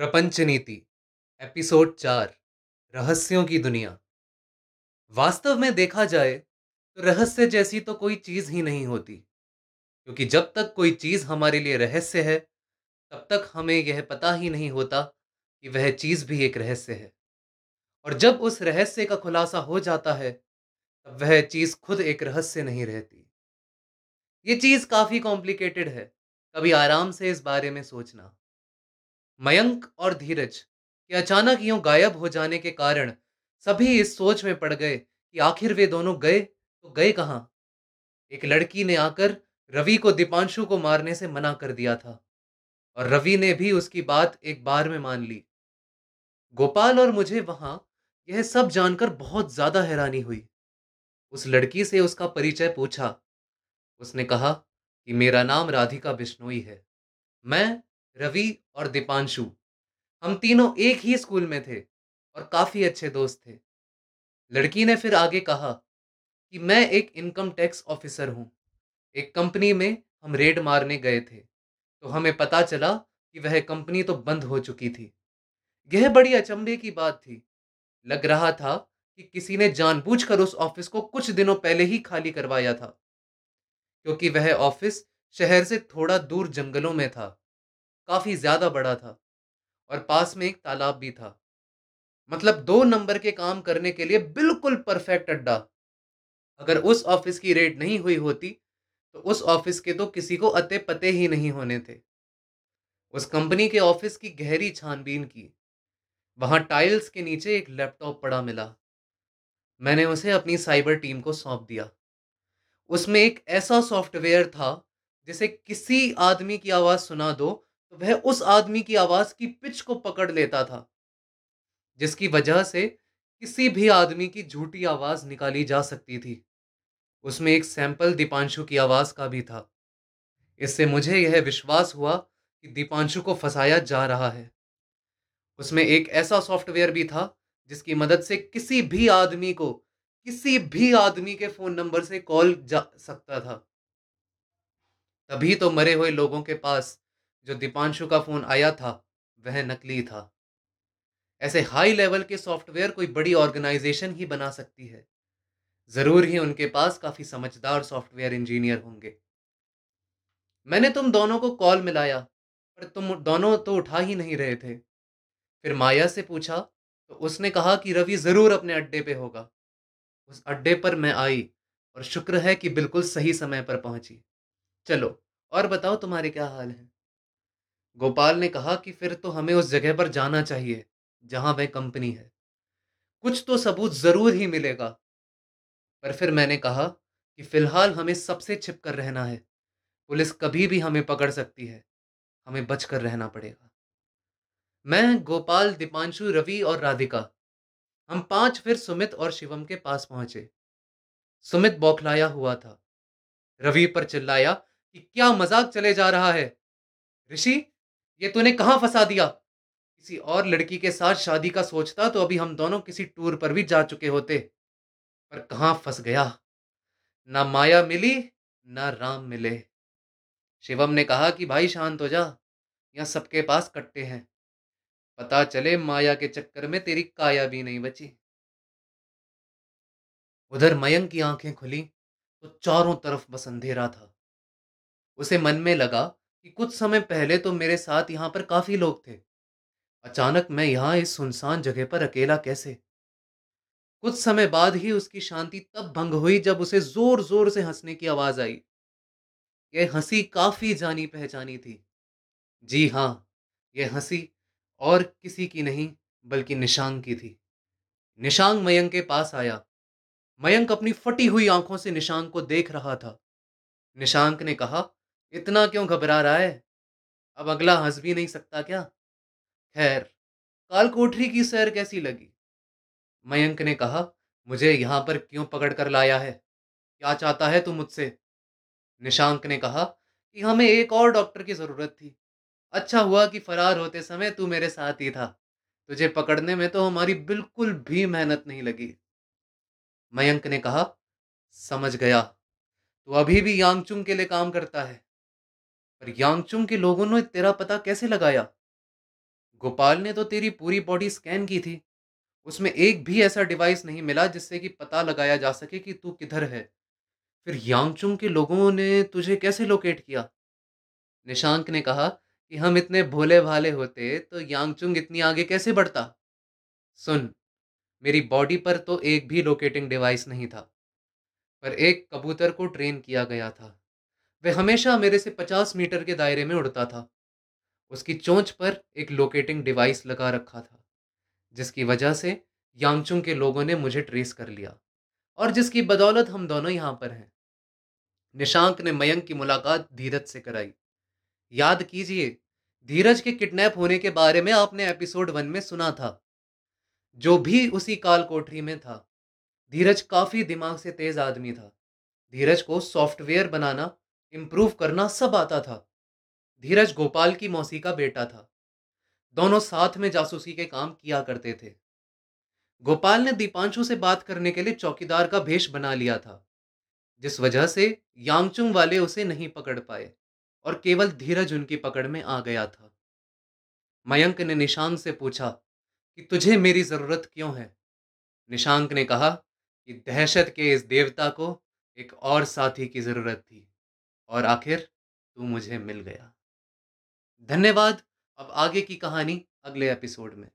प्रपंच नीति एपिसोड चार, रहस्यों की दुनिया। वास्तव में देखा जाए तो रहस्य जैसी तो कोई चीज़ ही नहीं होती, क्योंकि जब तक कोई चीज़ हमारे लिए रहस्य है, तब तक हमें यह पता ही नहीं होता कि वह चीज़ भी एक रहस्य है। और जब उस रहस्य का खुलासा हो जाता है, तब वह चीज़ खुद एक रहस्य नहीं रहती। ये चीज़ काफ़ी कॉम्प्लिकेटेड है, कभी आराम से इस बारे में सोचना। मयंक और धीरज के अचानक यूँ गायब हो जाने के कारण सभी इस सोच में पड़ गए कि आखिर वे दोनों गए तो गए कहाँ? एक लड़की ने आकर रवि को दीपांशु को मारने से मना कर दिया था और रवि ने भी उसकी बात एक बार में मान ली। गोपाल और मुझे वहाँ यह सब जानकर बहुत ज़्यादा हैरानी हुई। उस लड़की से उसका परिचय पूछा। उसने कहा कि मेरा नाम राधिका बिश्नोई है। मैं रवि और दीपांशु। हम तीनों एक ही स्कूल में थे और काफ़ी अच्छे दोस्त थे। लड़की ने फिर आगे कहा कि मैं एक इनकम टैक्स ऑफिसर हूँ। एक कंपनी में हम रेड मारने गए थे तो हमें पता चला कि वह कंपनी तो बंद हो चुकी थी। यह बड़ी अचंभे की बात थी। लग रहा था कि किसी ने जानबूझकर उस ऑफ़िस को कुछ दिनों पहले ही खाली करवाया था, क्योंकि वह ऑफ़िस शहर से थोड़ा दूर जंगलों में था। काफ़ी ज़्यादा बड़ा था और पास में एक तालाब भी था। मतलब दो नंबर के काम करने के लिए बिल्कुल परफेक्ट अड्डा। अगर उस ऑफ़िस की रेड नहीं हुई होती तो उस ऑफ़िस के तो किसी को अते पते ही नहीं होने थे। उस कंपनी के ऑफ़िस की गहरी छानबीन की, वहाँ टाइल्स के नीचे एक लैपटॉप पड़ा मिला। मैंने उसे अपनी साइबर टीम को सौंप दिया। उसमें एक ऐसा सॉफ्टवेयर था, जिसे किसी आदमी की आवाज़ सुना दो तो वह उस आदमी की आवाज़ की पिच को पकड़ लेता था, जिसकी वजह से किसी भी आदमी की झूठी आवाज़ निकाली जा सकती थी। उसमें एक सैंपल दीपांशु की आवाज़ का भी था। इससे मुझे यह विश्वास हुआ कि दीपांशु को फंसाया जा रहा है। उसमें एक ऐसा सॉफ्टवेयर भी था, जिसकी मदद से किसी भी आदमी को, किसी भी आदमी के फ़ोन नंबर से कॉल जा सकता था। तभी तो मरे हुए लोगों के पास जो दीपांशु का फ़ोन आया था, वह नकली था। ऐसे हाई लेवल के सॉफ्टवेयर कोई बड़ी ऑर्गेनाइजेशन ही बना सकती है। ज़रूर ही उनके पास काफ़ी समझदार सॉफ्टवेयर इंजीनियर होंगे। मैंने तुम दोनों को कॉल मिलाया, पर तुम दोनों तो उठा ही नहीं रहे थे। फिर माया से पूछा तो उसने कहा कि रवि ज़रूर अपने अड्डे पे होगा। उस अड्डे पर मैं आई, और शुक्र है कि बिल्कुल सही समय पर पहुँची। चलो, और बताओ तुम्हारे क्या हाल है? गोपाल ने कहा कि फिर तो हमें उस जगह पर जाना चाहिए, जहाँ वह कंपनी है। कुछ तो सबूत ज़रूर ही मिलेगा। पर फिर मैंने कहा कि फ़िलहाल हमें सबसे छिप कर रहना है। पुलिस कभी भी हमें पकड़ सकती है। हमें बचकर रहना पड़ेगा। मैं, गोपाल, दीपांशु, रवि और राधिका, हम पाँच फिर सुमित और शिवम के पास पहुँचे। सुमित बौखलाया हुआ था। रवि पर चिल्लाया कि क्या मज़ाक चले जा रहा है? ऋषि ये तूने कहाँ फंसा दिया? किसी और लड़की के साथ शादी का सोचता तो अभी हम दोनों किसी टूर पर भी जा चुके होते। पर कहाँ फंस गया? ना माया मिली, ना राम मिले। शिवम ने कहा कि भाई शांत हो जा, यहाँ सबके पास कट्टे हैं। पता चले माया के चक्कर में तेरी काया भी नहीं बची। उधर मयंक की आँखें खुली तो चारों तरफ़ बस अंधेरा था। उसे मन में लगा कि कुछ समय पहले तो मेरे साथ यहाँ पर काफ़ी लोग थे। अचानक मैं यहाँ इस सुनसान जगह पर अकेला कैसे? कुछ समय बाद ही उसकी शांति तब भंग हुई जब उसे ज़ोर ज़ोर से हंसने की आवाज़ आई। यह हँसी काफ़ी जानी पहचानी थी। जी हाँ यह हँसी और किसी की नहीं, बल्कि निशांग की थी। निशांग मयंक के पास आया। मयंक अपनी फटी हुई आँखों से निशांग को देख रहा था। निशांक ने कहा इतना क्यों घबरा रहा है? अब अगला हंस भी नहीं सकता क्या? खैर काल कोठरी की सैर कैसी लगी? मयंक ने कहा, मुझे यहाँ पर क्यों पकड़ कर लाया है? क्या चाहता है तू मुझसे? निशांक ने कहा, कि हमें एक और डॉक्टर की ज़रूरत थी। अच्छा हुआ कि फरार होते समय तू मेरे साथ ही था। तुझे पकड़ने में तो हमारी बिल्कुल भी मेहनत नहीं लगी। मयंक ने कहा, समझ गया। तू अभी भी यांगचुंग के लिए काम करता है। पर यांगचुंग के लोगों ने तेरा पता कैसे लगाया? गोपाल ने तो तेरी पूरी बॉडी स्कैन की थी। उसमें एक भी ऐसा डिवाइस नहीं मिला जिससे कि पता लगाया जा सके कि तू किधर है। फिर यांगचुंग के लोगों ने तुझे कैसे लोकेट किया? निशांक ने कहा कि हम इतने भोले भाले होते तो यांगचुंग इतनी आगे कैसे बढ़ता? सुन, मेरी बॉडी पर तो एक भी लोकेटिंग डिवाइस नहीं था, पर एक कबूतर को ट्रेन किया गया था। वह हमेशा मेरे से पचास मीटर के दायरे में उड़ता था। उसकी चोंच पर एक लोकेटिंग डिवाइस लगा रखा था, जिसकी वजह से यांगचुंग के लोगों ने मुझे ट्रेस कर लिया और जिसकी बदौलत हम दोनों यहाँ पर हैं। निशांक ने मयंक की मुलाकात धीरज से कराई। याद कीजिए, धीरज के किडनैप होने के बारे में आपने एपिसोड वन में सुना था, जो भी उसी काल कोठरी में था। धीरज काफ़ी दिमाग से तेज आदमी था। धीरज को सॉफ्टवेयर बनाना इम्प्रूव करना सब आता था। धीरज गोपाल की मौसी का बेटा था। दोनों साथ में जासूसी के काम किया करते थे। गोपाल ने दीपांशु से बात करने के लिए चौकीदार का भेष बना लिया था, जिस वजह से यांगचुंग वाले उसे नहीं पकड़ पाए और केवल धीरज उनकी पकड़ में आ गया था। मयंक ने निशांक से पूछा, कि तुझे मेरी ज़रूरत क्यों है? निशांक ने कहा कि दहशत के इस देवता को एक और साथी की ज़रूरत थी। और आखिर तू मुझे मिल गया। धन्यवाद अब आगे की कहानी अगले एपिसोड में।